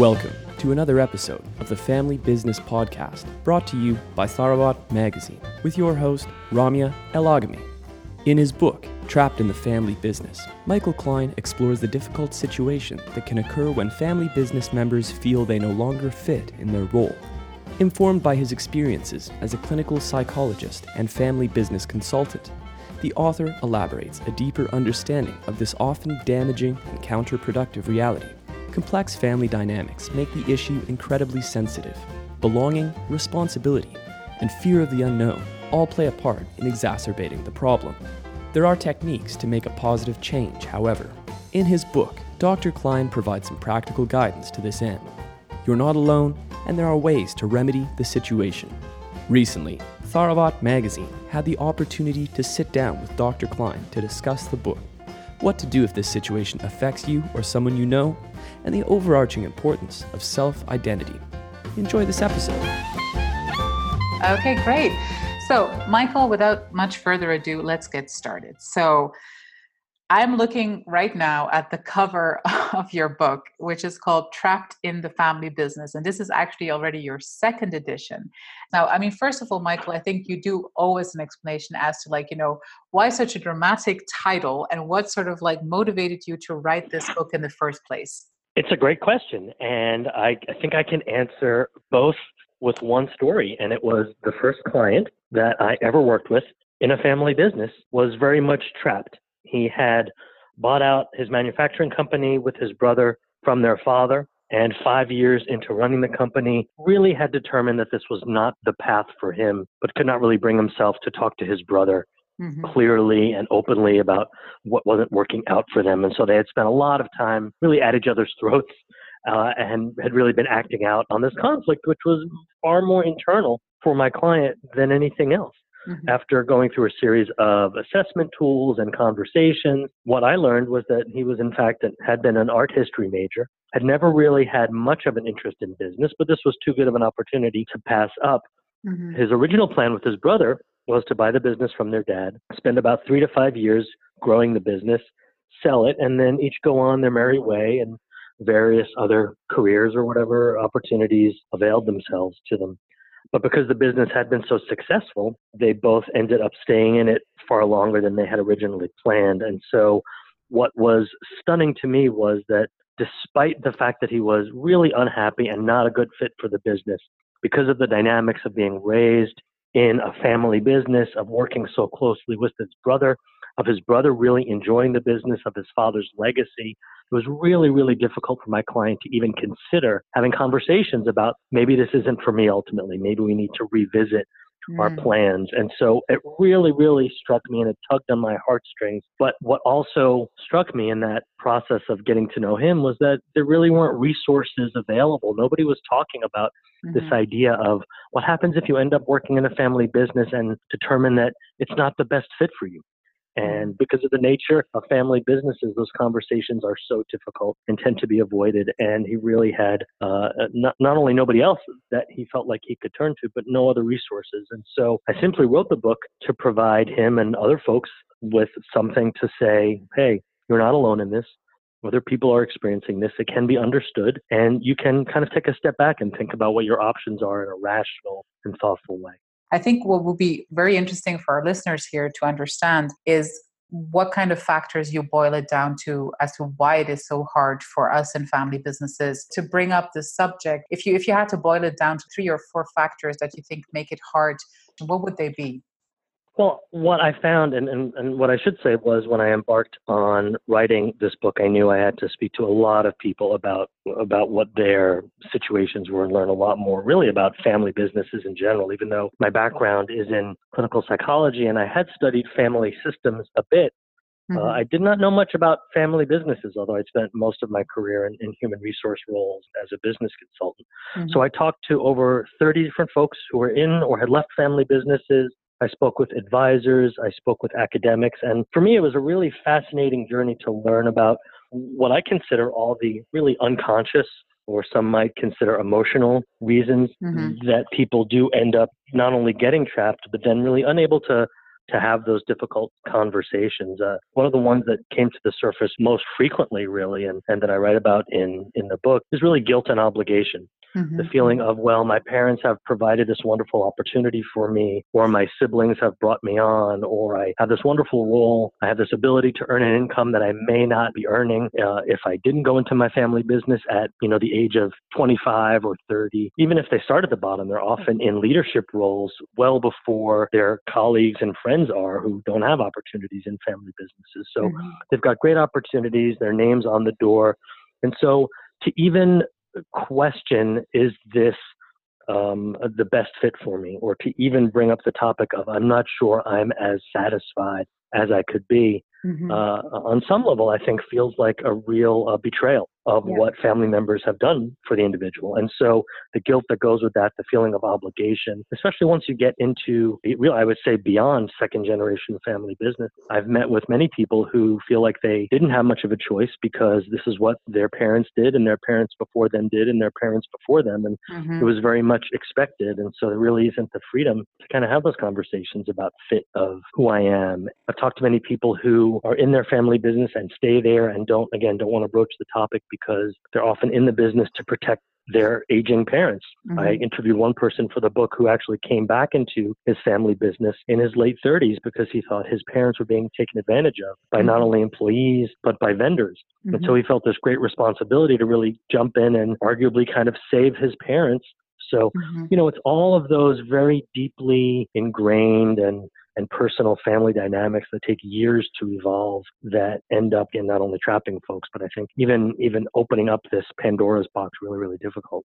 Welcome to another episode of the Family Business Podcast, brought to you by Tharawat Magazine, with your host, Ramya Elagami. In his book, Trapped in the Family Business, Michael Klein explores the difficult situation that can occur when family business members feel they no longer fit in their role. Informed by his experiences as a clinical psychologist and family business consultant, the author elaborates a deeper understanding of this often damaging and counterproductive reality. Complex family dynamics make the issue incredibly sensitive. Belonging, responsibility, and fear of the unknown all play a part in exacerbating the problem. There are techniques to make a positive change, however. In his book, Dr. Klein provides some practical guidance to this end. You're not alone, and there are ways to remedy the situation. Recently, Tharawat magazine had the opportunity to sit down with Dr. Klein to discuss the book, what to do if this situation affects you or someone you know, and the overarching importance of self identity. Enjoy this episode. Okay, great. So, Michael, without much further ado, let's get started. So, I'm looking right now at the cover of your book, which is called Trapped in the Family Business. And this is actually already your second edition. Now, I mean, first of all, Michael, I think you do owe us an explanation as to, like, you know, why such a dramatic title and what sort of like motivated you to write this book in the first place? It's a great question. And I, I think I can answer both with one story. And it was the first client that I ever worked with in a family business was very much trapped he had bought out his manufacturing company with his brother from their father. And five years into running the company, really had determined that this was not the path for him, but could not really bring himself to talk to his brother mm-hmm. clearly and openly about what wasn't working out for them. And so they had spent a lot of time really at each other's throats uh, and had really been acting out on this conflict, which was far more internal for my client than anything else. Mm-hmm. After going through a series of assessment tools and conversations, what I learned was that he was, in fact, had been an art history major, had never really had much of an interest in business, but this was too good of an opportunity to pass up. Mm-hmm. His original plan with his brother was to buy the business from their dad, spend about three to five years growing the business, sell it, and then each go on their merry way and various other careers or whatever opportunities availed themselves to them. But because the business had been so successful, they both ended up staying in it far longer than they had originally planned. And so, what was stunning to me was that despite the fact that he was really unhappy and not a good fit for the business, because of the dynamics of being raised in a family business, of working so closely with his brother, of his brother really enjoying the business, of his father's legacy, it was really, really difficult for my client to even consider having conversations about maybe this isn't for me ultimately. Maybe we need to revisit mm. our plans. And so it really, really struck me and it tugged on my heartstrings. But what also struck me in that process of getting to know him was that there really weren't resources available. Nobody was talking about mm-hmm. this idea of what happens if you end up working in a family business and determine that it's not the best fit for you. And because of the nature of family businesses, those conversations are so difficult and tend to be avoided. And he really had uh, not, not only nobody else that he felt like he could turn to, but no other resources. And so I simply wrote the book to provide him and other folks with something to say, hey, you're not alone in this. Other people are experiencing this. It can be understood, and you can kind of take a step back and think about what your options are in a rational and thoughtful way. I think what will be very interesting for our listeners here to understand is what kind of factors you boil it down to as to why it is so hard for us in family businesses to bring up this subject. If you if you had to boil it down to three or four factors that you think make it hard what would they be well, what I found, and, and, and what I should say was when I embarked on writing this book, I knew I had to speak to a lot of people about about what their situations were and learn a lot more, really about family businesses in general. Even though my background is in clinical psychology and I had studied family systems a bit, uh, mm-hmm. uh, I did not know much about family businesses, although I spent most of my career in, in human resource roles as a business consultant. Mm-hmm. So I talked to over 30 different folks who were in or had left family businesses I spoke with advisors, I spoke with academics, and for me, it was a really fascinating journey to learn about what I consider all the really unconscious or some might consider emotional reasons mm-hmm. that people do end up not only getting trapped, but then really unable to to have those difficult conversations. Uh, one of the ones that came to the surface most frequently, really, and, and that I write about in, in the book is really guilt and obligation. Mm-hmm. The feeling of, well, my parents have provided this wonderful opportunity for me, or my siblings have brought me on, or I have this wonderful role. I have this ability to earn an income that I may not be earning uh, if I didn't go into my family business at, you know, the age of 25 or 30. Even if they start at the bottom, they're often in leadership roles well before their colleagues and friends are who don't have opportunities in family businesses. So mm-hmm. they've got great opportunities, their names on the door. And so to even question is this um, the best fit for me, or to even bring up the topic of I'm not sure I'm as satisfied as I could be, mm-hmm. uh, on some level, I think feels like a real uh, betrayal of yeah. what family members have done for the individual. And so the guilt that goes with that, the feeling of obligation, especially once you get into real, I would say beyond second generation family business. I've met with many people who feel like they didn't have much of a choice because this is what their parents did and their parents before them did and their parents before them. And mm-hmm. it was very much expected. And so there really isn't the freedom to kind of have those conversations about fit of who I am. I've talked to many people who are in their family business and stay there and don't, again, don't want to broach the topic because they're often in the business to protect their aging parents. Mm-hmm. I interviewed one person for the book who actually came back into his family business in his late 30s because he thought his parents were being taken advantage of by mm-hmm. not only employees but by vendors. Mm-hmm. And so he felt this great responsibility to really jump in and arguably kind of save his parents. So, mm-hmm. you know, it's all of those very deeply ingrained and and personal family dynamics that take years to evolve that end up in not only trapping folks, but I think even even opening up this Pandora's box really, really difficult.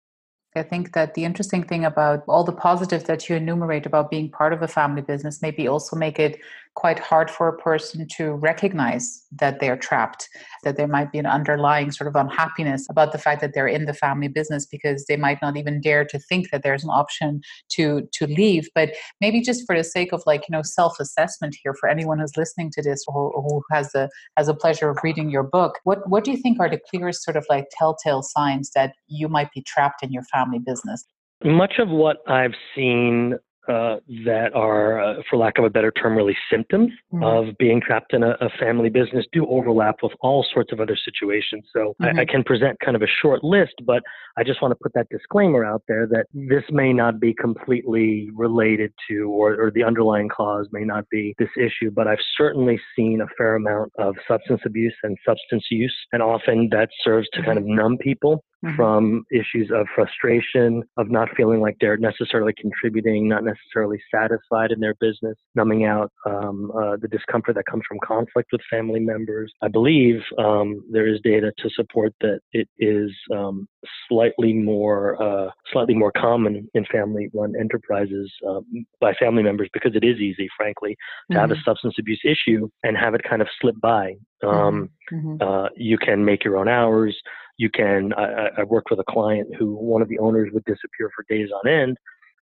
I think that the interesting thing about all the positives that you enumerate about being part of a family business maybe also make it quite hard for a person to recognize that they're trapped, that there might be an underlying sort of unhappiness about the fact that they're in the family business because they might not even dare to think that there's an option to to leave. But maybe just for the sake of like, you know, self-assessment here for anyone who's listening to this or, or who has the has a pleasure of reading your book, what what do you think are the clearest sort of like telltale signs that you might be trapped in your family business? Much of what I've seen uh, that are, uh, for lack of a better term, really symptoms mm-hmm. of being trapped in a, a, family business do overlap with all sorts of other situations. So mm-hmm. I, I, can present kind of a short list, but I just want to put that disclaimer out there that this may not be completely related to, or, or the underlying cause may not be this issue, but I've certainly seen a fair amount of substance abuse and substance use, and often that serves to kind of mm-hmm. numb people mm-hmm. from issues of frustration, of not feeling like they're necessarily contributing, not necessarily satisfied in their business, numbing out um, uh, the discomfort that comes from conflict with family members. I believe um, there is data to support that it is um, slightly more uh, slightly more common in family-run enterprises um, by family members because it is easy, frankly, to mm-hmm. have a mm-hmm. substance abuse issue and have it kind of slip by. Um, mm-hmm. uh, you can make your own hours you can I, I worked with a client who one of the owners would disappear for days on end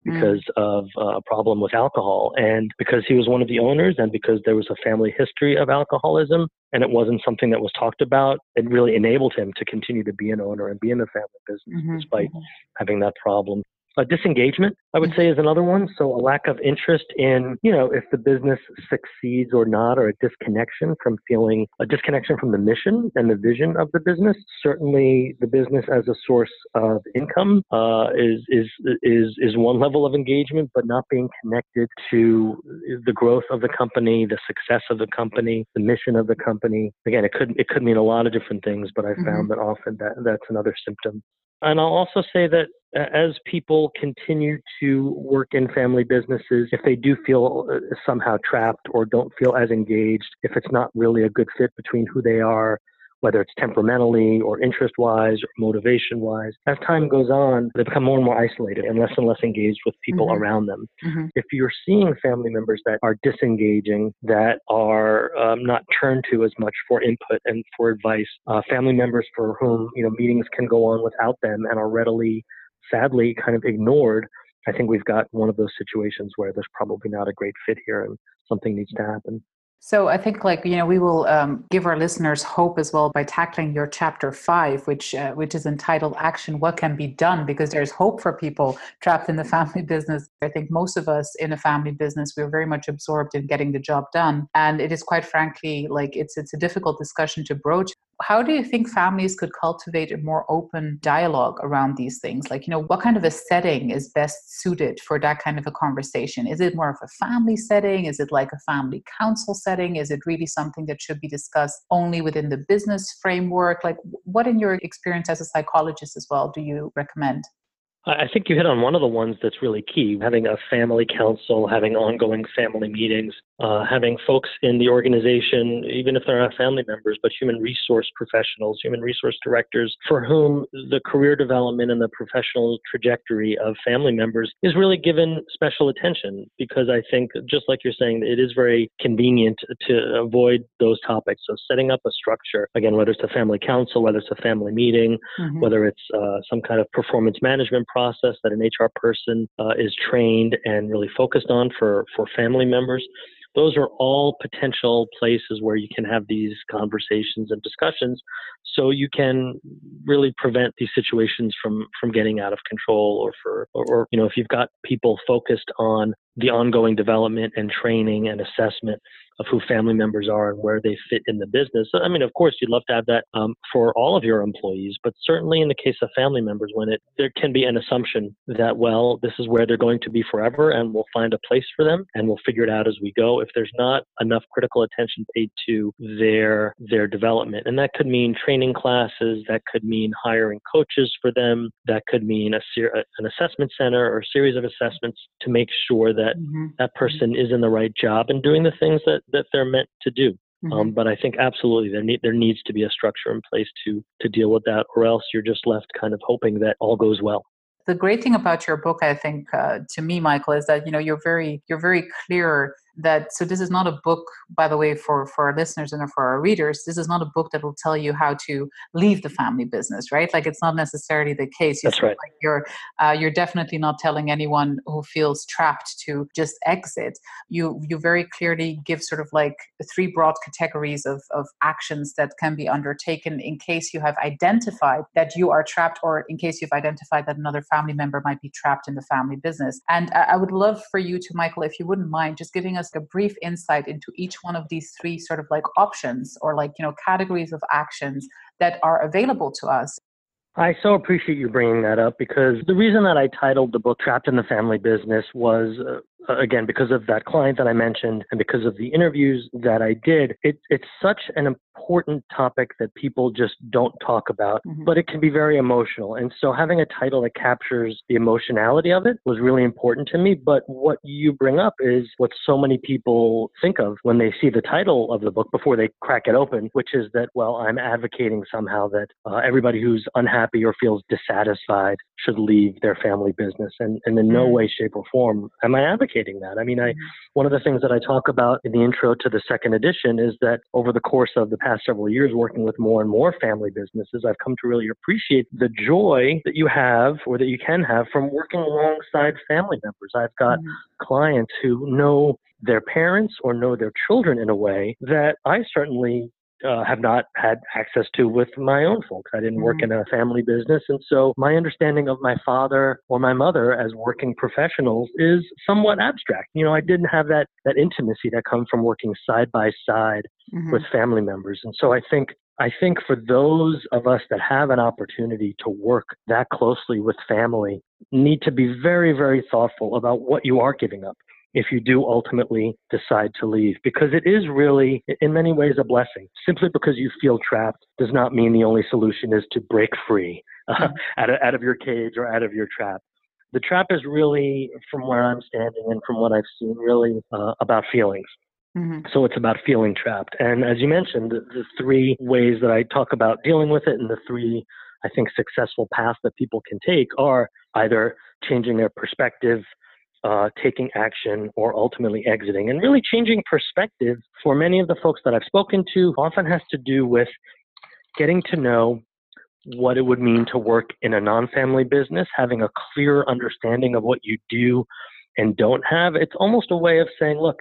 mm. because of a problem with alcohol and because he was one of the owners and because there was a family history of alcoholism and it wasn't something that was talked about it really enabled him to continue to be an owner and be in the family business mm-hmm. despite mm-hmm. having that problem a disengagement, I would say, is another one. So a lack of interest in, you know, if the business succeeds or not, or a disconnection from feeling a disconnection from the mission and the vision of the business. Certainly, the business as a source of income uh, is is is is one level of engagement, but not being connected to the growth of the company, the success of the company, the mission of the company. Again, it could it could mean a lot of different things, but I mm-hmm. found that often that that's another symptom and I'll also say that as people continue to work in family businesses, if they do feel uh, somehow trapped or don't feel as engaged, if it's not really a good fit between who they are whether it's temperamentally or interest wise or motivation wise. As time goes on, they become more and more isolated and less and less engaged with people mm-hmm. around them. Mm-hmm. If you're seeing family members that are disengaging, that are um, not turned to as much for input and for advice, uh, family members for whom you know meetings can go on without them and are readily, sadly, kind of ignored. I think we've got one of those situations where there's probably not a great fit here and something needs to happen. So I think, like you know, we will um, give our listeners hope as well by tackling your chapter five, which uh, which is entitled "Action: What Can Be Done," because there's hope for people trapped in the family business. I think most of us in a family business we're very much absorbed in getting the job done, and it is quite frankly like it's it's a difficult discussion to broach. How do you think families could cultivate a more open dialogue around these things? Like, you know, what kind of a setting is best suited for that kind of a conversation? Is it more of a family setting? Is it like a family council setting? Is it really something that should be discussed only within the business framework? Like, what in your experience as a psychologist as well do you recommend? I think you hit on one of the ones that's really key having a family council, having ongoing family meetings, uh, having folks in the organization, even if they're not family members, but human resource professionals, human resource directors, for whom the career development and the professional trajectory of family members is really given special attention because I think, just like you're saying, it is very convenient to avoid those topics. So, setting up a structure, again, whether it's a family council, whether it's a family meeting, mm-hmm. whether it's uh, some kind of performance management process that an HR person uh, is trained and really focused on for, for family members those are all potential places where you can have these conversations and discussions so you can really prevent these situations from from getting out of control or for or, or you know if you've got people focused on the ongoing development and training and assessment of who family members are and where they fit in the business. I mean, of course, you'd love to have that um, for all of your employees, but certainly in the case of family members, when it there can be an assumption that well, this is where they're going to be forever, and we'll find a place for them, and we'll figure it out as we go. If there's not enough critical attention paid to their their development, and that could mean training classes, that could mean hiring coaches for them, that could mean a ser- an assessment center or a series of assessments to make sure that mm-hmm. that person is in the right job and doing the things that that they're meant to do. Mm-hmm. Um, but I think absolutely there need, there needs to be a structure in place to to deal with that, or else you're just left kind of hoping that all goes well the great thing about your book i think uh, to me michael is that you know you're very you're very clear that so this is not a book by the way for for our listeners and for our readers this is not a book that will tell you how to leave the family business right? Like it's not necessarily the case. You that's right. like you're uh, you're definitely not telling anyone who feels trapped to just exit. You you very clearly give sort of like three broad categories of of actions that can be undertaken in case you have identified that you are trapped or in case you've identified that another family member might be trapped in the family business. And I, I would love for you to michael if you wouldn't mind just giving us us a brief insight into each one of these three sort of like options or like, you know, categories of actions that are available to us? I so appreciate you bringing that up because the reason that I titled the book Trapped in the Family Business was uh, again, because of that client that I mentioned and because of the interviews that I did, it, it's such an important topic that people just don't talk about, mm-hmm. but it can be very emotional. And so having a title that captures the emotionality of it was really important to me. But what you bring up is what so many people think of when they see the title of the book before they crack it open, which is that, well, I'm advocating somehow that uh, everybody who's unhappy or feels dissatisfied should leave their family business. And, and in no mm-hmm. way, shape, or form am I advocating communicating that. I mean, I mm-hmm. one of the things that I talk about in the intro to the second edition is that over the course of the past several years working with more and more family businesses, I've come to really appreciate the joy that you have or that you can have from working alongside family members. I've got mm-hmm. clients who know their parents or know their children in a way that I certainly uh, have not had access to with my own folks. I didn't work mm-hmm. in a family business. And so my understanding of my father or my mother as working professionals is somewhat abstract. You know, I didn't have that, that intimacy that comes from working side by side mm-hmm. with family members. And so I think I think for those of us that have an opportunity to work that closely with family, need to be very, very thoughtful about what you are giving up if you do ultimately decide to leave because it is really in many ways a blessing simply because you feel trapped does not mean the only solution is to break free uh, mm-hmm. out, of, out of your cage or out of your trap the trap is really from where i'm standing and from what i've seen really uh, about feelings Mm-hmm. So it's about feeling trapped. And as you mentioned, the, the, three ways that I talk about dealing with it and the three, I think, successful paths that people can take are either changing their perspective, uh, taking action or ultimately exiting. And really changing perspective for many of the folks that I've spoken to often has to do with getting to know what it would mean to work in a non family business, having a clear understanding of what you do and don't have. It's almost a way of saying, look,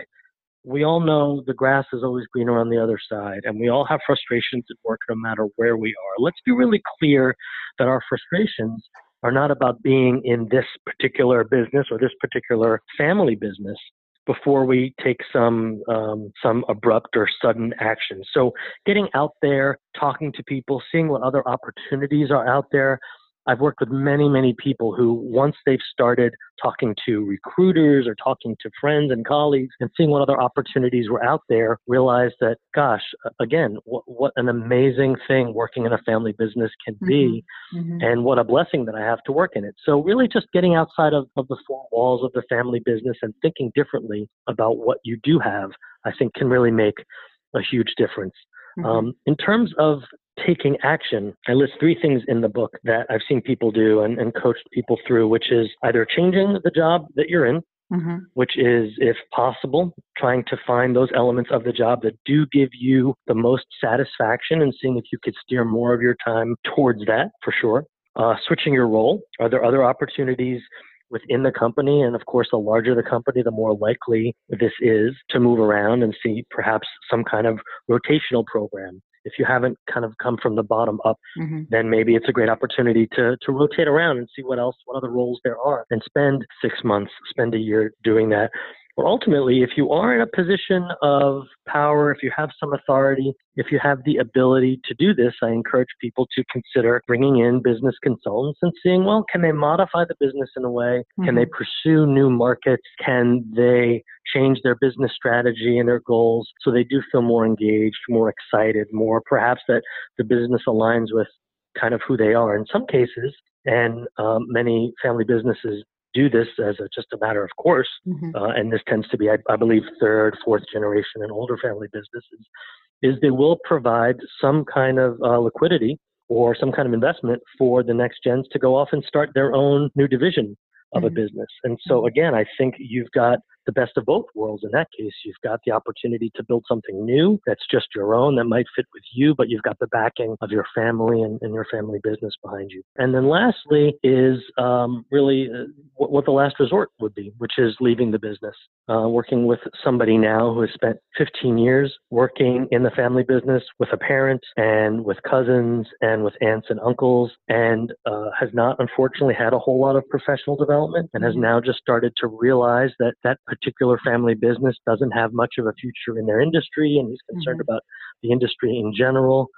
we all know the grass is always greener on the other side, and we all have frustrations at work no matter where we are. Let's be really clear that our frustrations are not about being in this particular business or this particular family business before we take some um, some abrupt or sudden action. So getting out there, talking to people, seeing what other opportunities are out there, I've worked with many, many people who, once they've started talking to recruiters or talking to friends and colleagues and seeing what other opportunities were out there, realized that, gosh, again, what, what an amazing thing working in a family business can be, mm-hmm. Mm-hmm. and what a blessing that I have to work in it. So, really, just getting outside of, of the four walls of the family business and thinking differently about what you do have, I think, can really make a huge difference. Mm-hmm. Um, in terms of taking action, I list three things in the book that I've seen people do and, and coached people through, which is either changing the job that you're in, mm-hmm. which is, if possible, trying to find those elements of the job that do give you the most satisfaction and seeing if you could steer more of your time towards that for sure. Uh, switching your role. Are there other opportunities within the company. And of course, the larger the company, the more likely this is to move around and see perhaps some kind of rotational program. If you haven't kind of come from the bottom up, mm-hmm. then maybe it's a great opportunity to, to rotate around and see what else, what other roles there are and spend six months, spend a year doing that. But ultimately, if you are in a position of power, if you have some authority, if you have the ability to do this, I encourage people to consider bringing in business consultants and seeing, well, can they modify the business in a way? Mm-hmm. Can they mm-hmm. pursue new markets? Can they change their business strategy and their goals so they do feel more engaged, more excited, more perhaps that the business aligns with kind of who they are in some cases? And um, many family businesses do this as a, just a matter of course, mm-hmm. uh, and this tends to be, I, I, believe, third, fourth generation and older family businesses, is they will provide some kind of uh, liquidity or some kind of investment for the next gens to go off and start their own new division of mm-hmm. a business. And so, mm-hmm. again, I think you've got the best of both worlds. In that case, you've got the opportunity to build something new that's just your own that might fit with you, but you've got the backing of your family and, and your family business behind you. And then lastly is um, really uh, what, what, the last resort would be, which is leaving the business. Uh, working with somebody now who has spent 15 years working in the family business with a parent and with cousins and with aunts and uncles and uh, has not unfortunately had a whole lot of professional development and has mm-hmm. now just started to realize that that particular family business doesn't have much of a future in their industry and he's concerned mm-hmm. about the industry in general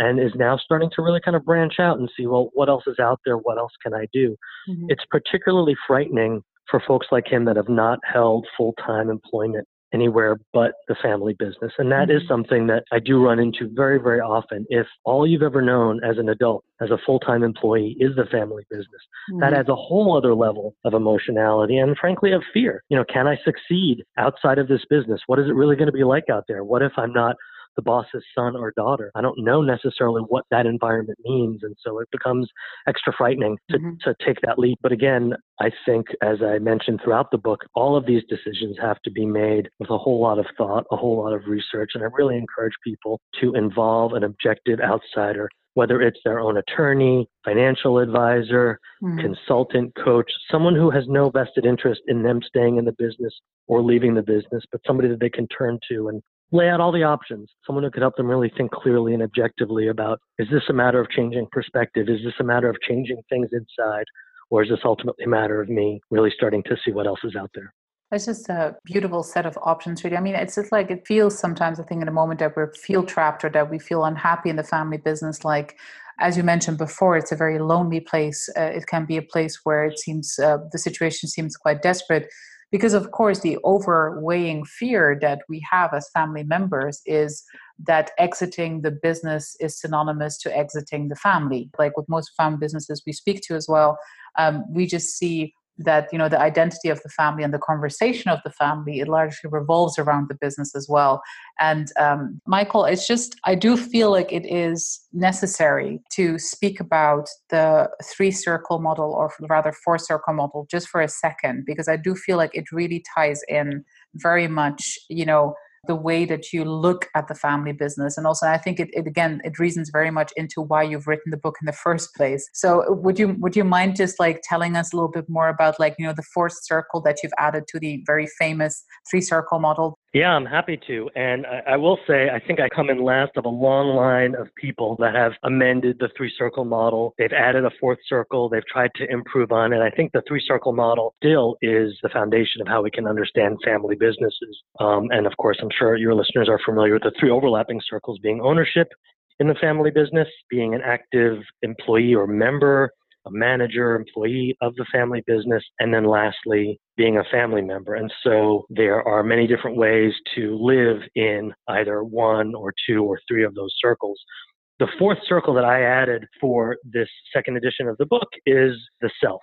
and is now starting to really kind of branch out and see well what else is out there what else can i do mm-hmm. it's particularly frightening for folks like him that have not held full-time employment anywhere but the family business. And that mm-hmm. something that I do run into very, very often. If all you've ever known as an adult, as a full time employee, is the family business, mm-hmm. that adds a whole other level of emotionality and, frankly, of fear. You know, can I succeed outside of this business? What is it really going to be like out there? What if I'm not the boss's son or daughter. I don't know necessarily what that environment means. And so it becomes extra frightening to, mm-hmm. to take that leap. But again, I think, as I mentioned throughout the book, all of these decisions have to be made with a whole lot of thought, a whole lot of research. And I really encourage people to involve an objective outsider whether it's their own attorney, financial advisor, mm. consultant, coach, someone who has no vested interest in them staying in the business or leaving the business, but somebody that they can turn to and lay out all the options. Someone who could help them really think clearly and objectively about is this a matter of changing perspective? Is this a matter of changing things inside? Or is this ultimately a matter of me really starting to see what else is out there? It's just a beautiful set of options, really. I mean, it's just like it feels sometimes, I think, in a moment that we feel trapped or that we feel unhappy in the family business. Like, as you mentioned before, it's a very lonely place. Uh, it can be a place where it seems uh, the situation seems quite desperate because of course the overweighing fear that we have as family members is that exiting the business is synonymous to exiting the family. Like with most family businesses we speak to as well um, we just see that you know the identity of the family and the conversation of the family it largely revolves around the business as well. And um, michael it's just i do feel like it is necessary to speak about the three circle model or rather four circle model just for a second because i do feel like it really ties in very much you know the way that you look at the family business. And also i think it, it, again it reasons very much into why you've written the book in the first place. So would you would you mind just like telling us a little bit more about like you know the fourth circle that you've added to the very famous three circle model Yeah, I'm happy to. And I, I, will say, I think I come in last of a long line of people that have amended the three circle model. They've added a fourth circle. They've tried to improve on it. I think the three circle model still is the foundation of how we can understand family businesses. Um, and of course, I'm sure your listeners are familiar with the three overlapping circles being ownership in the family business, being an active employee or member a manager, employee of the family business, and then lastly, being a family member. And so there are many different ways to live in either one or two or three of those circles. The fourth circle that I added for this second edition of the book is the self.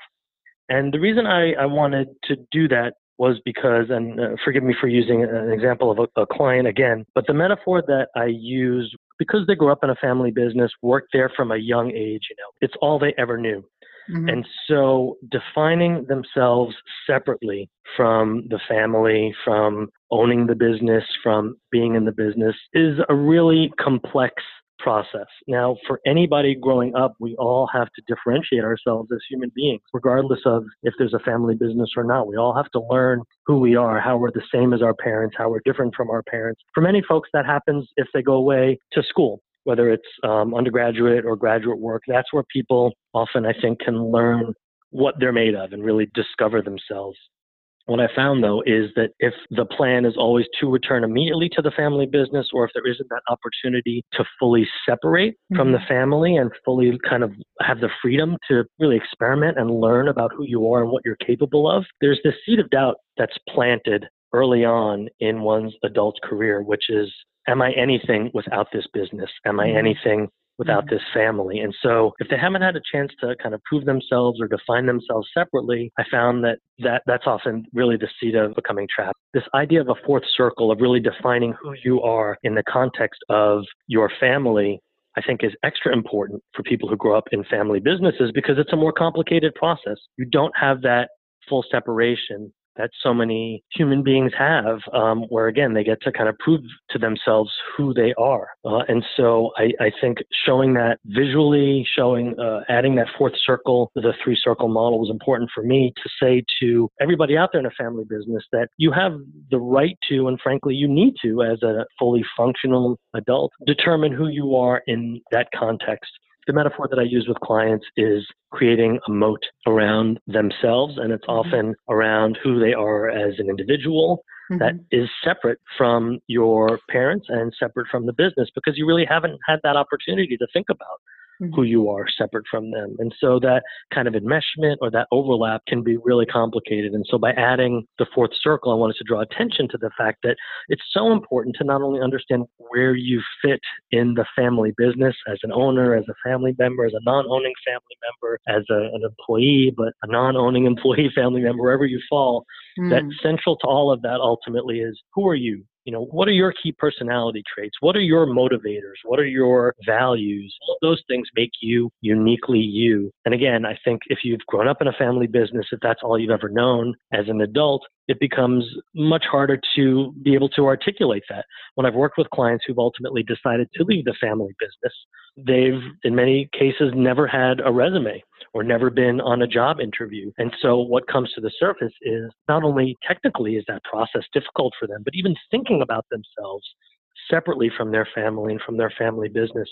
And the reason I, I wanted to do that was because, and uh, forgive me for using an example of a, a client again, but the metaphor that I used because they grew up in a family business, worked there from a young age, you know, it's all they ever knew. Mm-hmm. And so defining themselves separately from the family, from owning the business, from being in the business is a really complex process. Now, for anybody growing up, we all have to differentiate ourselves as human beings, regardless of if there's a family business or not. We all have to learn who we are, how we're the same as our parents, how we're different from our parents. For many folks, that happens if they go away to school. Whether it's um, undergraduate or graduate work, that's where people often, I think, can learn what they're made of and really discover themselves. What I found though is that if the plan is always to return immediately to the family business, or if there isn't that opportunity to fully separate mm-hmm. from the mm-hmm. family and fully kind of have the freedom to really experiment and learn about who you are and what you're capable of, there's this seed of doubt that's planted early on in one's adult career, which is, am I anything without this business? Am I mm-hmm. anything without mm-hmm. this family. And so if they haven't had a chance to kind of prove themselves or define themselves separately, I found that, that that's often really the seed of becoming trapped. This idea of a fourth circle of really defining who you are in the context of your family I think is extra important for people who grow up in family businesses because it's a more complicated process. You don't have that full separation that so many human beings have, um, where again they get to kind of prove to themselves who they are. Uh, and so I, I, think showing that visually, showing, uh, adding that fourth circle, the three circle model was important for me to say to everybody out there in a family business that you have the right to, and frankly, you need to, as a fully functional adult, determine who you are in that context the metaphor that I use with clients is creating a moat around themselves, and it's mm-hmm. often around who they are as an individual mm-hmm. that is separate from your parents and separate from the business because you really haven't had that opportunity to think about mm-hmm. who you are separate from them. And so that kind of enmeshment or that overlap can be really complicated. And so by adding the fourth circle, I wanted to draw attention to the fact that it's so important to not only understand where you fit in the family business as an owner, as a family member, as a non owning family member, as a, an employee, but a non owning employee family member, wherever you fall, mm. that central to all of that ultimately is who are you? You know, what are your key personality traits? What are your motivators? What are your values? All those things make you uniquely you. And again, I think if you've grown up in a family business, if that's all you've ever known as an adult, it becomes much harder to be able to articulate that. When I've worked with clients who've ultimately decided to leave the family business, they've, in many cases, never had a resume or never been on a job interview. And so what comes to the surface is not only technically is that process difficult for them, but even thinking about themselves separately from their family and from their family business,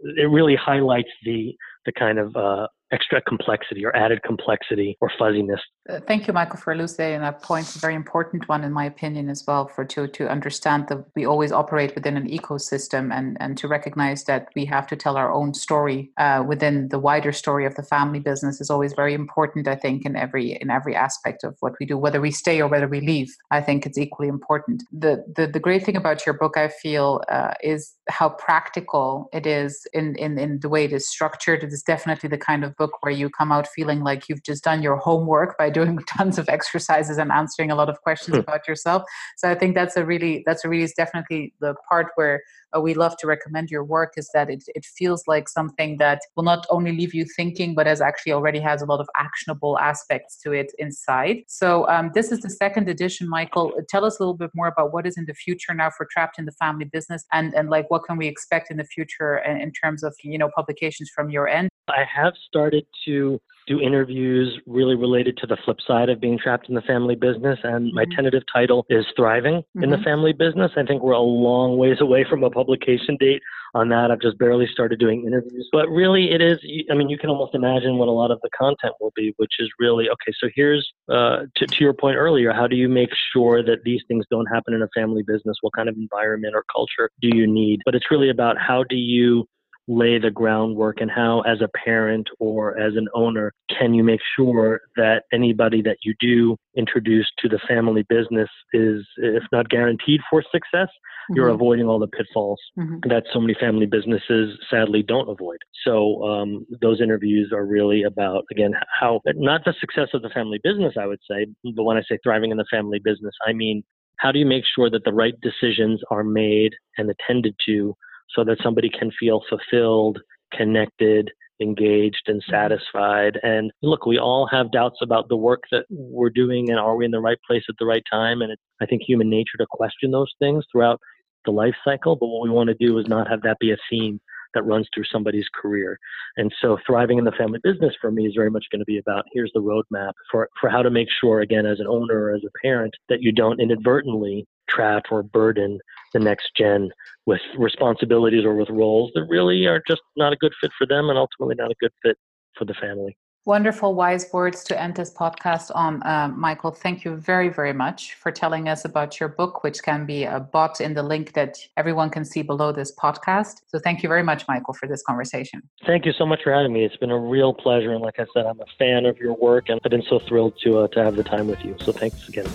it really highlights the the kind of uh, extra complexity or added complexity or fuzziness. Uh, thank you, Michael, for elucidating that point. A very important one, in my opinion, as well, for to to understand that we always operate within an ecosystem and and to recognize that we have to tell our own story uh, within the wider story of the family business is always very important. I think in every in every aspect of what we do, whether we stay or whether we leave. I think it's equally important. The the, the great thing about your book, I feel, uh, is how practical it is in, in in the way it is structured. It is definitely the kind of book where you come out feeling like you've just done your homework by doing tons of exercises and answering a lot of questions hmm. about yourself. So I think that's a really that's a really is definitely the part where uh, we love to recommend your work is that it, it feels like something that will not only leave you thinking but as actually already has a lot of actionable aspects to it inside so um, this is the second edition michael tell us a little bit more about what is in the future now for trapped in the family business and and like what can we expect in the future in, in terms of you know publications from your end I have started to do interviews really related to the flip side of being trapped in the family business. And my mm-hmm. tentative title is Thriving mm-hmm. in the mm-hmm. Family Business. I think we're a long ways away from a publication date on that. I've just barely started doing interviews. But really, it is, I mean, you can almost imagine what a lot of the content will be, which is really okay, so here's, uh, to, to your point earlier, how do you make sure that these things don't happen in a family business? What kind of environment or culture do you need? But it's really about how do you lay the groundwork and how as a parent or as an owner can you make sure that anybody that you do introduce to the family business is if not guaranteed for success mm-hmm. you're avoiding all the pitfalls mm-hmm. that so many family businesses sadly don't avoid so um, those interviews are really about again how not the success of the family business i would say but when i say thriving in the family business i mean how do you make sure that the right decisions are made and attended to so that somebody can feel fulfilled, connected, engaged, and mm-hmm. satisfied. And look, we all have doubts about the work that we're doing and are we in the right place at the right time? And it's, I think, human nature to question those things throughout the life cycle. But what we want to do is not have that be a theme that runs through somebody's career. And so thriving in the family business for me is very much going to be about here's the roadmap for, for how to make sure, again, as an owner or as a parent, that you don't inadvertently trap or burden the next gen with responsibilities or with roles that really are just not a good fit for them and ultimately not a good fit for the family. Wonderful, wise words to end this podcast on. Uh, Michael, thank you very, very much for telling us about your book, which can be uh, bought in the link that everyone can see below this podcast. So, thank you very much, Michael, for this conversation. Thank you so much for having me. It's been a real pleasure. And like I said, I'm a fan of your work, and I've been so thrilled to, uh, to have the time with you. So, thanks again.